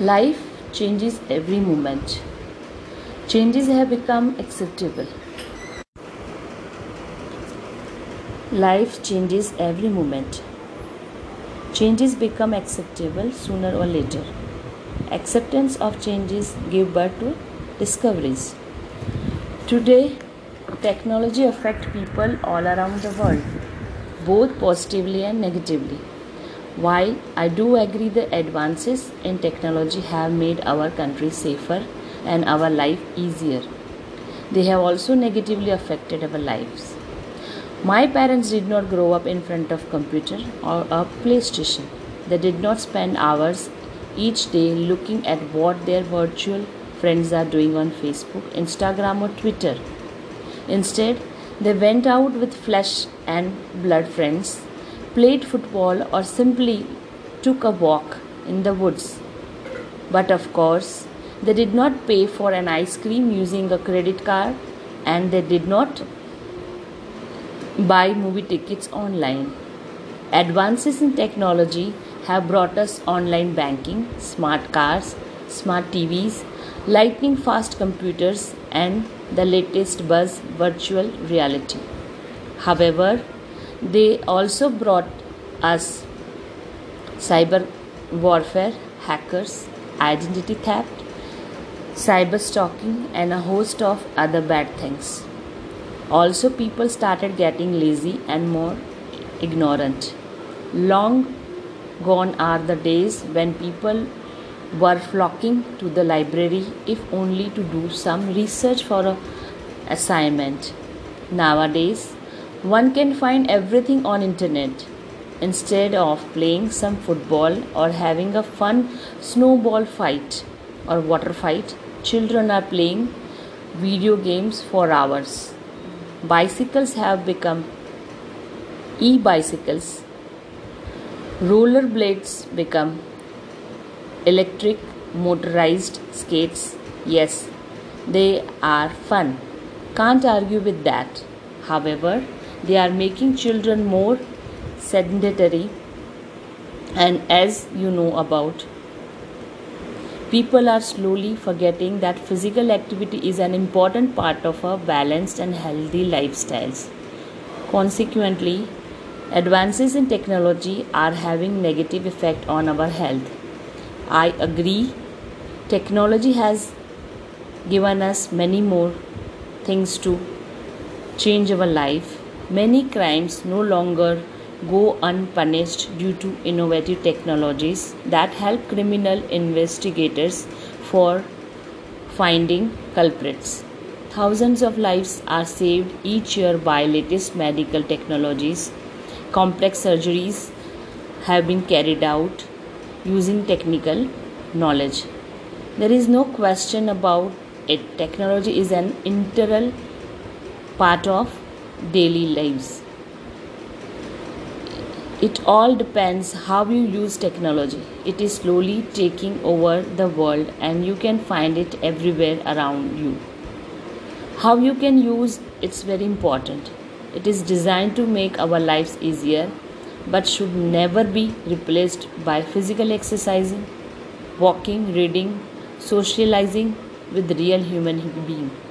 Life changes every moment. Changes have become acceptable. Life changes every moment. Changes become acceptable sooner or later. Acceptance of changes give birth to discoveries. Today, technology affects people all around the world, both positively and negatively. While I do agree the advances in technology have made our country safer and our life easier, they have also negatively affected our lives. My parents did not grow up in front of computer or a PlayStation. They did not spend hours each day looking at what their virtual friends are doing on Facebook, Instagram or Twitter. Instead, they went out with flesh and blood friends played football, or simply took a walk in the woods. But of course, they did not pay for an ice cream using a credit card and they did not buy movie tickets online. Advances in technology have brought us online banking, smart cars, smart TVs, lightning fast computers, and the latest buzz virtual reality. However, they also brought us cyber warfare, hackers, identity theft, cyber stalking, and a host of other bad things. Also, people started getting lazy and more ignorant. Long gone are the days when people were flocking to the library if only to do some research for a assignment. Nowadays, one can find everything on internet. Instead of playing some football or having a fun snowball fight or water fight children are playing video games for hours. Bicycles have become e-bicycles. Rollerblades become electric motorized skates. Yes they are fun. Can't argue with that. However they are making children more sedentary and as you know about people are slowly forgetting that physical activity is an important part of a balanced and healthy lifestyles. Consequently advances in technology are having negative effect on our health. I agree. Technology has given us many more things to change our life Many crimes no longer go unpunished due to innovative technologies that help criminal investigators for finding culprits. Thousands of lives are saved each year by latest medical technologies. Complex surgeries have been carried out using technical knowledge. There is no question about it. Technology is an integral part of daily lives. It all depends how you use technology. It is slowly taking over the world and you can find it everywhere around you. How you can use it's very important. It is designed to make our lives easier but should never be replaced by physical exercising, walking, reading, socializing with real human beings.